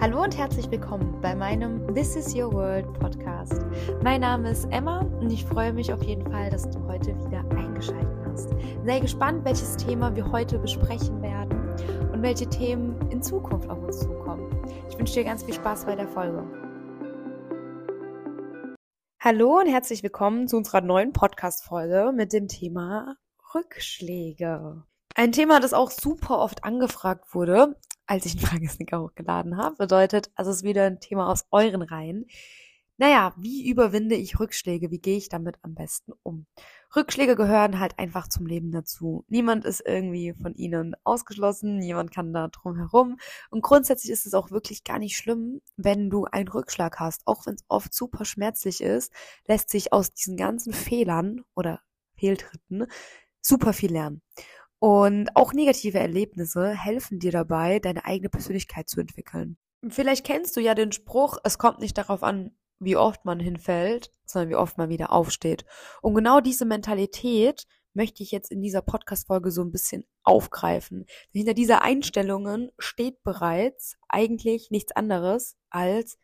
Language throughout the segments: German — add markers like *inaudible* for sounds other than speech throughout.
Hallo und herzlich willkommen bei meinem This is Your World Podcast. Mein Name ist Emma und ich freue mich auf jeden Fall, dass du heute wieder eingeschaltet hast. Sei gespannt, welches Thema wir heute besprechen werden und welche Themen in Zukunft auf uns zukommen. Ich wünsche dir ganz viel Spaß bei der Folge. Hallo und herzlich willkommen zu unserer neuen Podcast-Folge mit dem Thema Rückschläge. Ein Thema, das auch super oft angefragt wurde, als ich einen Fragesticker hochgeladen habe, bedeutet, also es ist wieder ein Thema aus euren Reihen. Naja, wie überwinde ich Rückschläge? Wie gehe ich damit am besten um? Rückschläge gehören halt einfach zum Leben dazu. Niemand ist irgendwie von ihnen ausgeschlossen, niemand kann da drum herum. Und grundsätzlich ist es auch wirklich gar nicht schlimm, wenn du einen Rückschlag hast. Auch wenn es oft super schmerzlich ist, lässt sich aus diesen ganzen Fehlern oder Fehltritten super viel lernen. Und auch negative Erlebnisse helfen dir dabei, deine eigene Persönlichkeit zu entwickeln. Vielleicht kennst du ja den Spruch, es kommt nicht darauf an, wie oft man hinfällt, sondern wie oft man wieder aufsteht. Und genau diese Mentalität möchte ich jetzt in dieser Podcast-Folge so ein bisschen aufgreifen. Hinter dieser Einstellungen steht bereits eigentlich nichts anderes als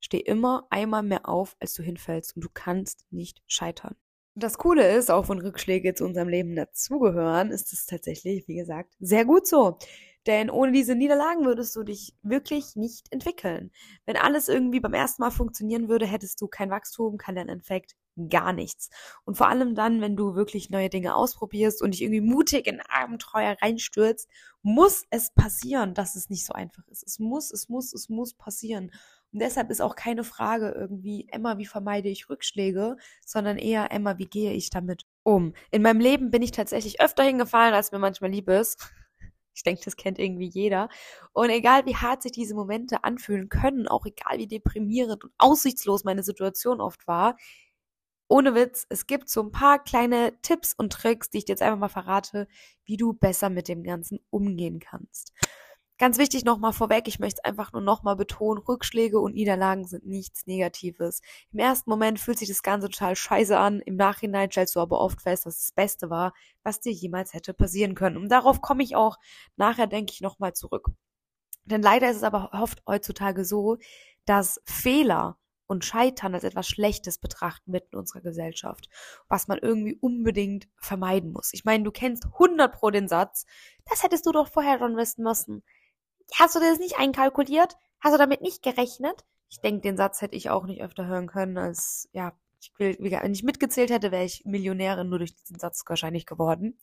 steh immer einmal mehr auf, als du hinfällst und du kannst nicht scheitern. Das Coole ist, auch wenn Rückschläge zu unserem Leben dazugehören, ist es tatsächlich, wie gesagt, sehr gut so. Denn ohne diese Niederlagen würdest du dich wirklich nicht entwickeln. Wenn alles irgendwie beim ersten Mal funktionieren würde, hättest du kein Wachstum, kein Lerneffekt, gar nichts. Und vor allem dann, wenn du wirklich neue Dinge ausprobierst und dich irgendwie mutig in Abenteuer reinstürzt, muss es passieren, dass es nicht so einfach ist. Es muss, es muss, es muss passieren. Und deshalb ist auch keine Frage irgendwie, Emma, wie vermeide ich Rückschläge, sondern eher, Emma, wie gehe ich damit um? In meinem Leben bin ich tatsächlich öfter hingefallen, als mir manchmal lieb ist. *laughs* Ich denke, das kennt irgendwie jeder. Und egal wie hart sich diese Momente anfühlen können, auch egal wie deprimierend und aussichtslos meine Situation oft war, ohne Witz, es gibt so ein paar kleine Tipps und Tricks, die ich dir jetzt einfach mal verrate, wie du besser mit dem Ganzen umgehen kannst. Ganz wichtig nochmal vorweg, ich möchte es einfach nur nochmal betonen, Rückschläge und Niederlagen sind nichts Negatives. Im ersten Moment fühlt sich das Ganze total scheiße an, im Nachhinein stellst du aber oft fest, dass das Beste war, was dir jemals hätte passieren können. Und darauf komme ich auch nachher, denke ich, nochmal zurück. Denn leider ist es aber oft heutzutage so, dass Fehler und Scheitern als etwas Schlechtes betrachten mitten in unserer Gesellschaft, was man irgendwie unbedingt vermeiden muss. Ich meine, du kennst 100 pro den Satz, das hättest du doch vorher schon wissen müssen. Hast du das nicht einkalkuliert? Hast du damit nicht gerechnet? Ich denke, den Satz hätte ich auch nicht öfter hören können, als, ja, ich will, wenn ich mitgezählt hätte, wäre ich Millionärin nur durch diesen Satz wahrscheinlich geworden.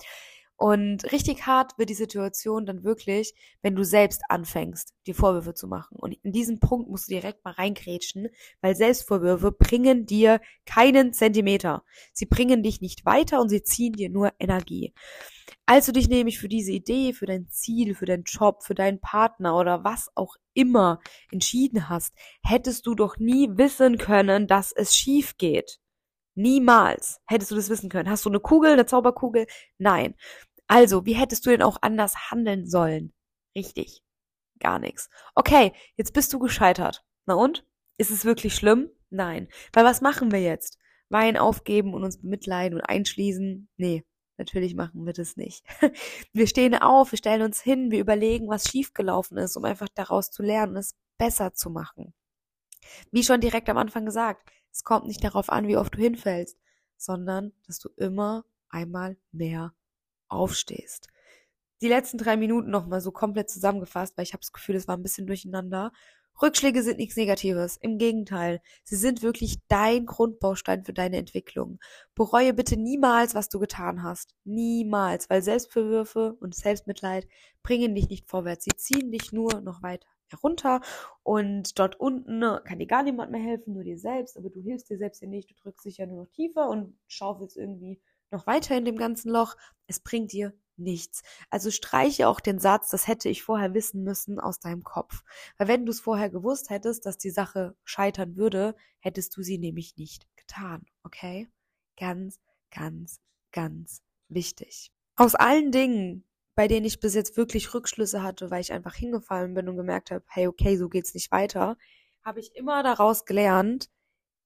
Und richtig hart wird die Situation dann wirklich, wenn du selbst anfängst, die Vorwürfe zu machen. Und in diesem Punkt musst du direkt mal reingrätschen, weil Selbstvorwürfe bringen dir keinen Zentimeter. Sie bringen dich nicht weiter und sie ziehen dir nur Energie. Als du dich nämlich für diese Idee, für dein Ziel, für deinen Job, für deinen Partner oder was auch immer entschieden hast, hättest du doch nie wissen können, dass es schief geht. Niemals hättest du das wissen können. Hast du eine Kugel, eine Zauberkugel? Nein. Also, wie hättest du denn auch anders handeln sollen? Richtig. Gar nichts. Okay, jetzt bist du gescheitert. Na und? Ist es wirklich schlimm? Nein. Weil was machen wir jetzt? Wein aufgeben und uns bemitleiden und einschließen? Nee, Natürlich machen wir das nicht. *laughs* Wir stehen auf, wir stellen uns hin, wir überlegen, was schiefgelaufen ist, um einfach daraus zu lernen und es besser zu machen. Wie schon direkt am Anfang gesagt, es kommt nicht darauf an, wie oft du hinfällst, sondern dass du immer einmal mehr aufstehst. Die letzten drei Minuten nochmal so komplett zusammengefasst, weil ich habe das Gefühl, es war ein bisschen durcheinander. Rückschläge sind nichts Negatives. Im Gegenteil, sie sind wirklich dein Grundbaustein für deine Entwicklung. Bereue bitte niemals, was du getan hast. Niemals, weil Selbstverwürfe und Selbstmitleid bringen dich nicht vorwärts. Sie ziehen dich nur noch weiter herunter und dort unten kann dir gar niemand mehr helfen, nur dir selbst, aber du hilfst dir selbst ja nicht, du drückst dich ja nur noch tiefer und schaufelst irgendwie noch weiter in dem ganzen Loch. Es bringt dir nichts. Also streiche auch den Satz, das hätte ich vorher wissen müssen, aus deinem Kopf. Weil wenn du es vorher gewusst hättest, dass die Sache scheitern würde, hättest du sie nämlich nicht getan. Okay? Ganz, ganz, ganz wichtig. Aus allen Dingen, bei denen ich bis jetzt wirklich Rückschlüsse hatte, weil ich einfach hingefallen bin und gemerkt habe, hey, okay, so geht's nicht weiter, habe ich immer daraus gelernt,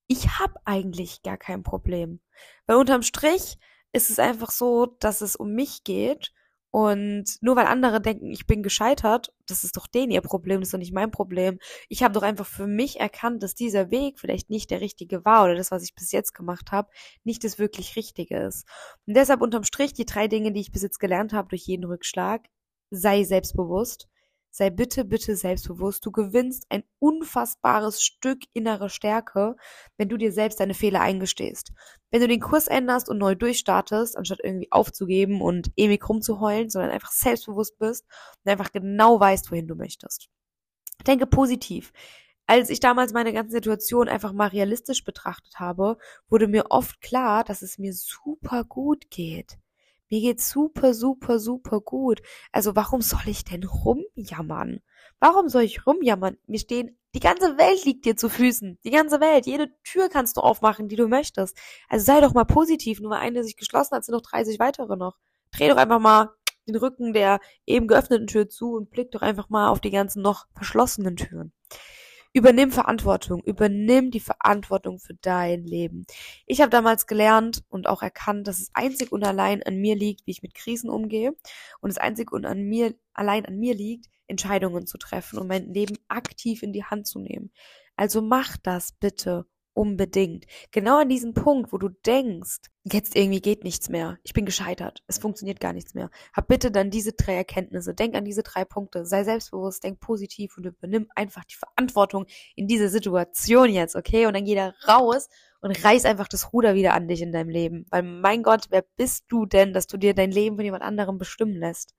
ich habe eigentlich gar kein Problem. Weil unterm Strich ist es einfach so, dass es um mich geht Und nur weil andere denken, ich bin gescheitert, das ist doch denen ihr Problem, das ist doch nicht mein Problem. Ich habe doch einfach für mich erkannt, dass dieser Weg vielleicht nicht der richtige war oder das, was ich bis jetzt gemacht habe, nicht das wirklich Richtige ist. Und deshalb unterm Strich die drei Dinge, die ich bis jetzt gelernt habe durch jeden Rückschlag, sei selbstbewusst, sei bitte, bitte selbstbewusst. Du gewinnst ein unfassbares Stück innere Stärke, wenn du dir selbst deine Fehler eingestehst. Wenn du den Kurs änderst und neu durchstartest, anstatt irgendwie aufzugeben und ewig rumzuheulen, sondern einfach selbstbewusst bist und einfach genau weißt, wohin du möchtest. Denke positiv. Als ich damals meine ganze Situation einfach mal realistisch betrachtet habe, wurde mir oft klar, dass es mir super gut geht. Mir geht's super, super, super gut. Also warum soll ich denn rumjammern? Warum soll ich rumjammern? Mir stehen, die ganze Welt liegt dir zu Füßen. Die ganze Welt. Jede Tür kannst du aufmachen, die du möchtest. Also sei doch mal positiv. Nur weil eine sich geschlossen hat, sind noch 30 weitere noch. Dreh doch einfach mal den Rücken der eben geöffneten Tür zu und blick doch einfach mal auf die ganzen noch verschlossenen Türen. Übernimm Verantwortung, übernimm die Verantwortung für dein Leben. Ich habe damals gelernt und auch erkannt, dass es einzig und allein an mir liegt, wie ich mit Krisen umgehe und es einzig und an mir allein an mir liegt, Entscheidungen zu treffen und mein Leben aktiv in die Hand zu nehmen. Also mach das bitte Unbedingt. Genau an diesem Punkt, wo du denkst, jetzt irgendwie geht nichts mehr, ich bin gescheitert, es funktioniert gar nichts mehr. Hab bitte dann diese drei Erkenntnisse, denk an diese drei Punkte, sei selbstbewusst, denk positiv und übernimm einfach die Verantwortung in dieser Situation jetzt, okay? Und dann geh da raus und reiß einfach das Ruder wieder an dich in deinem Leben. Weil mein Gott, wer bist du denn, dass du dir dein Leben von jemand anderem bestimmen lässt?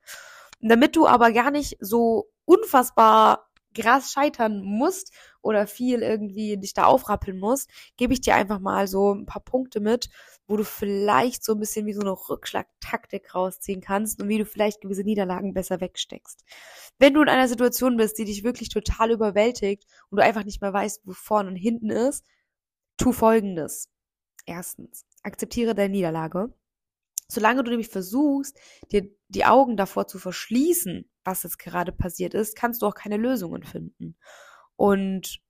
Und damit du aber gar nicht so unfassbar krass scheitern musst oder viel irgendwie dich da aufrappeln musst, gebe ich dir einfach mal so ein paar Punkte mit, wo du vielleicht so ein bisschen wie so eine Rückschlagtaktik rausziehen kannst und wie du vielleicht gewisse Niederlagen besser wegsteckst. Wenn du in einer Situation bist, die dich wirklich total überwältigt und du einfach nicht mehr weißt, wo vorne und hinten ist, tu folgendes. Erstens, akzeptiere deine Niederlage. Solange du nämlich versuchst, dir die Augen davor zu verschließen, was jetzt gerade passiert ist, kannst du auch keine Lösungen finden. Und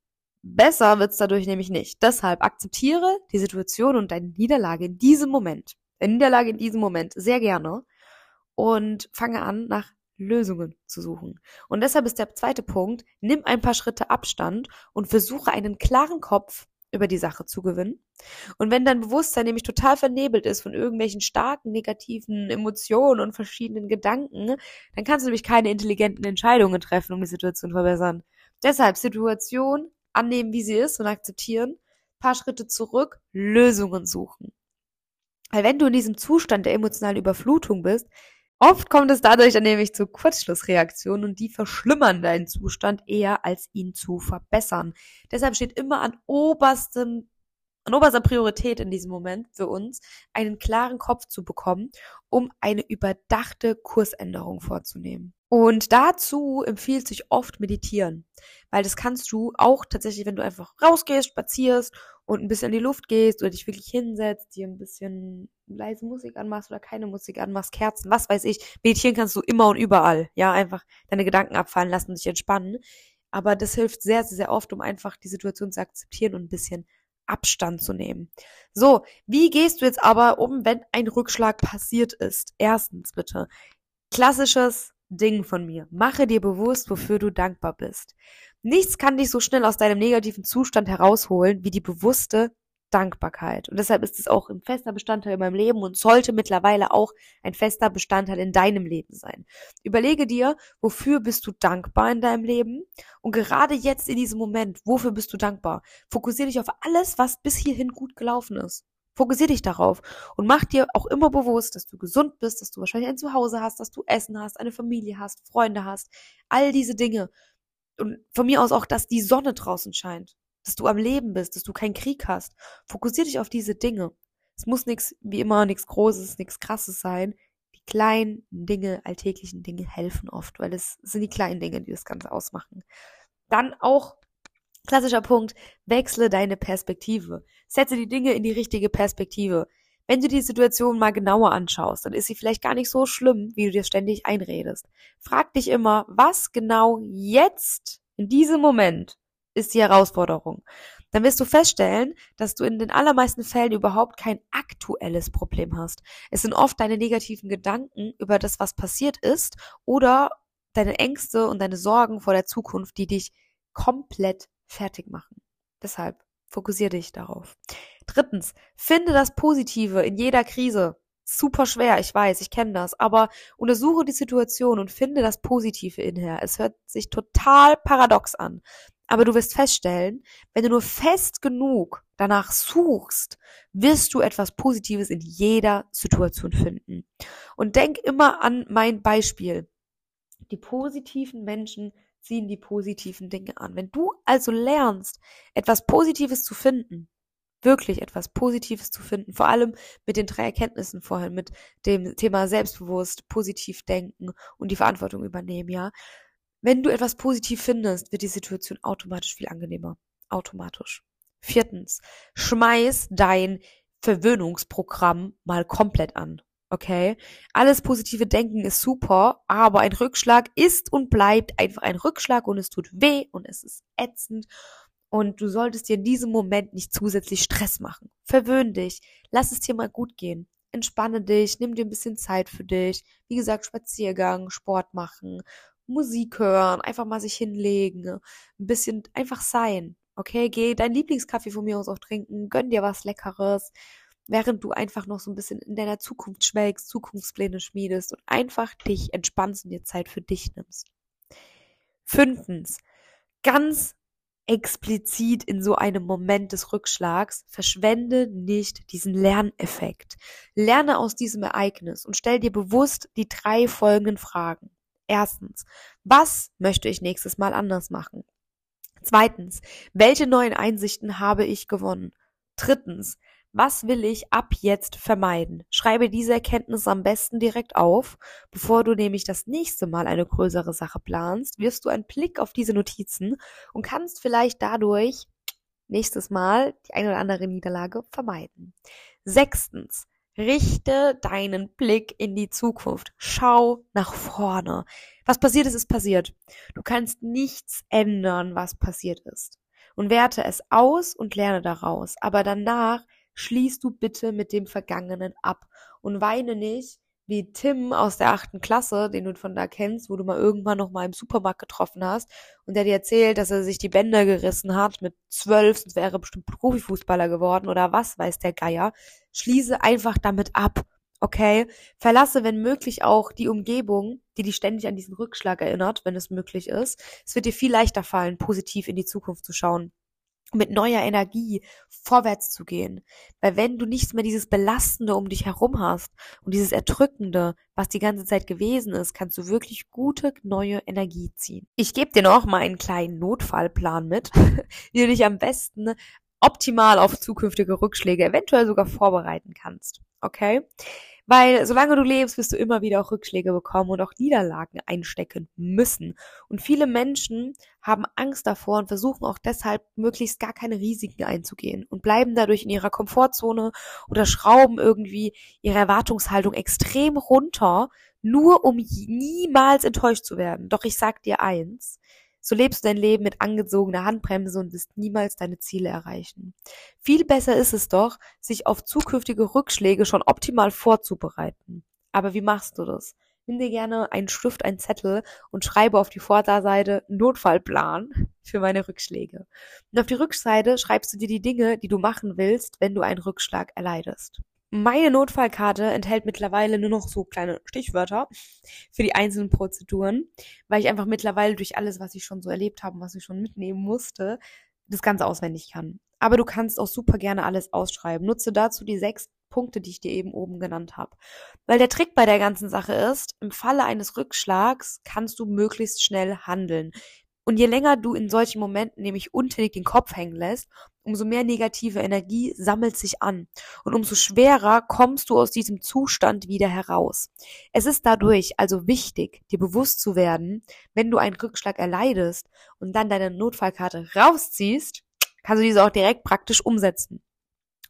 besser wird's dadurch nämlich nicht. Deshalb akzeptiere die Situation und deine Niederlage in diesem Moment. Deine Niederlage in diesem Moment sehr gerne und fange an, nach Lösungen zu suchen. Und deshalb ist der zweite Punkt, nimm ein paar Schritte Abstand und versuche einen klaren Kopf über die Sache zu gewinnen. Und wenn dein Bewusstsein nämlich total vernebelt ist von irgendwelchen starken negativen Emotionen und verschiedenen Gedanken, dann kannst du nämlich keine intelligenten Entscheidungen treffen, um die Situation zu verbessern. Deshalb Situation annehmen, wie sie ist und akzeptieren, paar Schritte zurück, Lösungen suchen. Weil wenn du in diesem Zustand der emotionalen Überflutung bist, Oft kommt es dadurch dann nämlich zu Kurzschlussreaktionen und die verschlimmern deinen Zustand eher, als ihn zu verbessern. Deshalb steht immer an oberstem an oberster Priorität in diesem Moment für uns, einen klaren Kopf zu bekommen, um eine überdachte Kursänderung vorzunehmen. Und dazu empfiehlt sich oft meditieren, weil das kannst du auch tatsächlich, wenn du einfach rausgehst, spazierst und ein bisschen in die Luft gehst oder dich wirklich hinsetzt, dir ein bisschen leise Musik anmachst oder keine Musik anmachst, Kerzen, was weiß ich. Meditieren kannst du immer und überall. Ja, einfach deine Gedanken abfallen lassen und dich entspannen. Aber das hilft sehr, sehr, sehr oft, um einfach die Situation zu akzeptieren und ein bisschen Abstand zu nehmen. So, wie gehst du jetzt aber um, wenn ein Rückschlag passiert ist? Erstens bitte, klassisches Ding von mir. Mache dir bewusst, wofür du dankbar bist. Nichts kann dich so schnell aus deinem negativen Zustand herausholen wie die bewusste Dankbarkeit. Und deshalb ist es auch ein fester Bestandteil in meinem Leben und sollte mittlerweile auch ein fester Bestandteil in deinem Leben sein. Überlege dir, wofür bist du dankbar in deinem Leben? Und gerade jetzt in diesem Moment, wofür bist du dankbar? Fokussiere dich auf alles, was bis hierhin gut gelaufen ist. Fokussiere dich darauf und mach dir auch immer bewusst, dass du gesund bist, dass du wahrscheinlich ein Zuhause hast, dass du Essen hast, eine Familie hast, Freunde hast, all diese Dinge. Und von mir aus auch, dass die Sonne draußen scheint dass du am Leben bist, dass du keinen Krieg hast. Fokussier dich auf diese Dinge. Es muss nichts, wie immer, nichts Großes, nichts Krasses sein. Die kleinen Dinge, alltäglichen Dinge helfen oft, weil es sind die kleinen Dinge, die das Ganze ausmachen. Dann auch klassischer Punkt, wechsle deine Perspektive. Setze die Dinge in die richtige Perspektive. Wenn du die Situation mal genauer anschaust, dann ist sie vielleicht gar nicht so schlimm, wie du dir ständig einredest. Frag dich immer, was genau jetzt in diesem Moment ist die Herausforderung. dann wirst du feststellen, dass du in den allermeisten Fällen überhaupt kein aktuelles Problem hast. Es sind oft deine negativen Gedanken über das, was passiert ist oder deine Ängste und deine Sorgen vor der Zukunft, die dich komplett fertig machen. Deshalb fokussiere dich darauf. Drittens, finde das Positive in jeder Krise. Super schwer, ich weiß, ich kenne das, aber untersuche die Situation und finde das Positive in her. Es hört sich total paradox an, aber du wirst feststellen, wenn du nur fest genug danach suchst, wirst du etwas Positives in jeder Situation finden. Und denk immer an mein Beispiel. Die positiven Menschen ziehen die positiven Dinge an. Wenn du also lernst, etwas Positives zu finden, wirklich etwas Positives zu finden, vor allem mit den drei Erkenntnissen vorhin, mit dem Thema selbstbewusst, positiv denken und die Verantwortung übernehmen, ja. Wenn du etwas positiv findest, wird die Situation automatisch viel angenehmer. Automatisch. Viertens, schmeiß dein Verwöhnungsprogramm mal komplett an. Okay? Alles positive Denken ist super, aber ein Rückschlag ist und bleibt einfach ein Rückschlag und es tut weh und es ist ätzend. Und du solltest dir in diesem Moment nicht zusätzlich Stress machen. Verwöhn dich. Lass es dir mal gut gehen. Entspanne dich. Nimm dir ein bisschen Zeit für dich. Wie gesagt, Spaziergang, Sport machen, Musik hören, einfach mal sich hinlegen. Ein bisschen einfach sein. Okay? Geh deinen Lieblingskaffee von mir aus auch trinken. Gönn dir was Leckeres während du einfach noch so ein bisschen in deiner Zukunft schwelgst, Zukunftspläne schmiedest und einfach dich entspannst und dir Zeit für dich nimmst. Fünftens, ganz explizit in so einem Moment des Rückschlags, verschwende nicht diesen Lerneffekt. Lerne aus diesem Ereignis und stell dir bewusst die drei folgenden Fragen. Erstens, was möchte ich nächstes Mal anders machen? Zweitens, welche neuen Einsichten habe ich gewonnen? Drittens, was will ich ab jetzt vermeiden? Schreibe diese Erkenntnis am besten direkt auf. Bevor du nämlich das nächste Mal eine größere Sache planst, wirfst du einen Blick auf diese Notizen und kannst vielleicht dadurch nächstes Mal die eine oder andere Niederlage vermeiden. Sechstens. Richte deinen Blick in die Zukunft. Schau nach vorne. Was passiert ist, ist passiert. Du kannst nichts ändern, was passiert ist. Und werte es aus und lerne daraus. Aber danach schließt du bitte mit dem Vergangenen ab und weine nicht wie Tim aus der achten Klasse, den du von da kennst, wo du mal irgendwann noch mal im Supermarkt getroffen hast und der dir erzählt, dass er sich die Bänder gerissen hat mit zwölf, sonst wäre er bestimmt Profifußballer geworden oder was weiß der Geier. Schließe einfach damit ab, okay? Verlasse, wenn möglich, auch die Umgebung, die dich ständig an diesen Rückschlag erinnert, wenn es möglich ist. Es wird dir viel leichter fallen, positiv in die Zukunft zu schauen mit neuer Energie vorwärts zu gehen. Weil wenn du nichts mehr dieses Belastende um dich herum hast und dieses Erdrückende, was die ganze Zeit gewesen ist, kannst du wirklich gute neue Energie ziehen. Ich gebe dir noch mal einen kleinen Notfallplan mit, *laughs* wie du dich am besten optimal auf zukünftige Rückschläge eventuell sogar vorbereiten kannst. Okay? Weil solange du lebst, wirst du immer wieder auch Rückschläge bekommen und auch Niederlagen einstecken müssen. Und viele Menschen haben Angst davor und versuchen auch deshalb möglichst gar keine Risiken einzugehen und bleiben dadurch in ihrer Komfortzone oder schrauben irgendwie ihre Erwartungshaltung extrem runter, nur um niemals enttäuscht zu werden. Doch ich sag dir eins, so lebst du dein Leben mit angezogener Handbremse und wirst niemals deine Ziele erreichen. Viel besser ist es doch, sich auf zukünftige Rückschläge schon optimal vorzubereiten. Aber wie machst du das? Nimm dir gerne einen Stift, einen Zettel und schreibe auf die Vorderseite Notfallplan *laughs* für meine Rückschläge. Und auf die Rückseite schreibst du dir die Dinge, die du machen willst, wenn du einen Rückschlag erleidest. Meine Notfallkarte enthält mittlerweile nur noch so kleine Stichwörter für die einzelnen Prozeduren, weil ich einfach mittlerweile durch alles, was ich schon so erlebt habe, was ich schon mitnehmen musste, das Ganze auswendig kann. Aber du kannst auch super gerne alles ausschreiben. Nutze dazu die sechs Punkte, die ich dir eben oben genannt habe. Weil der Trick bei der ganzen Sache ist, im Falle eines Rückschlags kannst du möglichst schnell handeln. Und je länger du in solchen Momenten nämlich untätig den Kopf hängen lässt, umso mehr negative Energie sammelt sich an und umso schwerer kommst du aus diesem Zustand wieder heraus. Es ist dadurch also wichtig, dir bewusst zu werden, wenn du einen Rückschlag erleidest und dann deine Notfallkarte rausziehst, kannst du diese auch direkt praktisch umsetzen.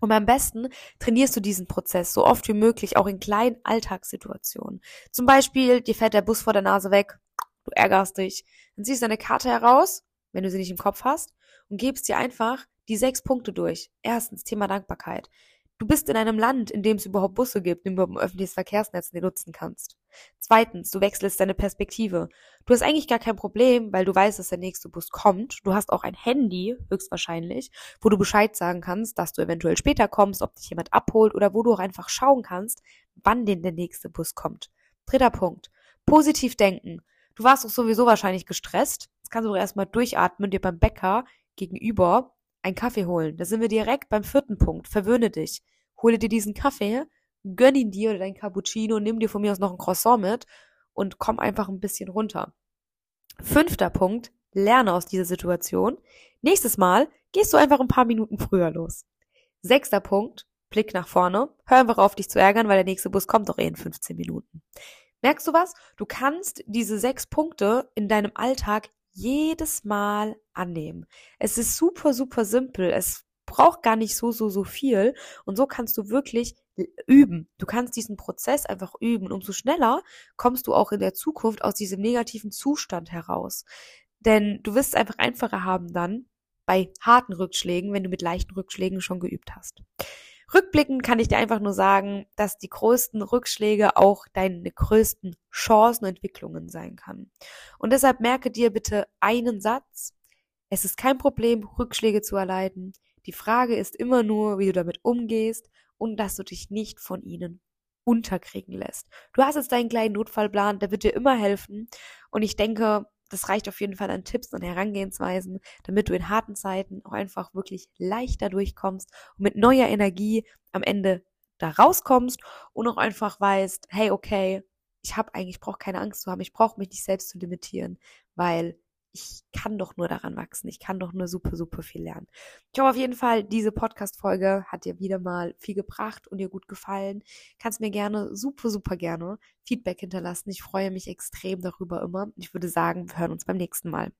Und am besten trainierst du diesen Prozess so oft wie möglich auch in kleinen Alltagssituationen. Zum Beispiel, dir fährt der Bus vor der Nase weg, du ärgerst dich, dann ziehst du deine Karte heraus, wenn du sie nicht im Kopf hast, und gibst dir einfach die sechs Punkte durch. Erstens, Thema Dankbarkeit. Du bist in einem Land, in dem es überhaupt Busse gibt, in dem du ein öffentliches Verkehrsnetz nutzen kannst. Zweitens, du wechselst deine Perspektive. Du hast eigentlich gar kein Problem, weil du weißt, dass der nächste Bus kommt. Du hast auch ein Handy, höchstwahrscheinlich, wo du Bescheid sagen kannst, dass du eventuell später kommst, ob dich jemand abholt oder wo du auch einfach schauen kannst, wann denn der nächste Bus kommt. Dritter Punkt. Positiv denken. Du warst doch sowieso wahrscheinlich gestresst. Jetzt kannst du doch erstmal durchatmen, dir beim Bäcker gegenüber einen Kaffee holen. Da sind wir direkt beim vierten Punkt. Verwöhne dich. Hole dir diesen Kaffee, gönn ihn dir oder dein Cappuccino, nimm dir von mir aus noch ein Croissant mit und komm einfach ein bisschen runter. Fünfter Punkt. Lerne aus dieser Situation. Nächstes Mal gehst du einfach ein paar Minuten früher los. Sechster Punkt. Blick nach vorne. Hör einfach auf, dich zu ärgern, weil der nächste Bus kommt doch eh in 15 Minuten. Merkst du was? Du kannst diese sechs Punkte in deinem Alltag jedes Mal annehmen. Es ist super, super simpel. Es braucht gar nicht so, so, so viel. Und so kannst du wirklich üben. Du kannst diesen Prozess einfach üben. Und umso schneller kommst du auch in der Zukunft aus diesem negativen Zustand heraus. Denn du wirst es einfach einfacher haben dann bei harten Rückschlägen, wenn du mit leichten Rückschlägen schon geübt hast. Rückblickend kann ich dir einfach nur sagen, dass die größten Rückschläge auch deine größten Chancen Entwicklungen sein kann. Und deshalb merke dir bitte einen Satz. Es ist kein Problem, Rückschläge zu erleiden. Die Frage ist immer nur, wie du damit umgehst und dass du dich nicht von ihnen unterkriegen lässt. Du hast jetzt deinen kleinen Notfallplan, der wird dir immer helfen. Und ich denke, das reicht auf jeden Fall an Tipps und Herangehensweisen, damit du in harten Zeiten auch einfach wirklich leichter durchkommst und mit neuer Energie am Ende da rauskommst und auch einfach weißt, hey, okay, ich habe eigentlich, ich brauche keine Angst zu haben, ich brauche mich nicht selbst zu limitieren, weil ich kann doch nur daran wachsen. Ich kann doch nur super, super viel lernen. Ich hoffe auf jeden Fall, diese Podcast-Folge hat dir wieder mal viel gebracht und dir gut gefallen. Kannst mir gerne, super, super gerne Feedback hinterlassen. Ich freue mich extrem darüber immer. Ich würde sagen, wir hören uns beim nächsten Mal.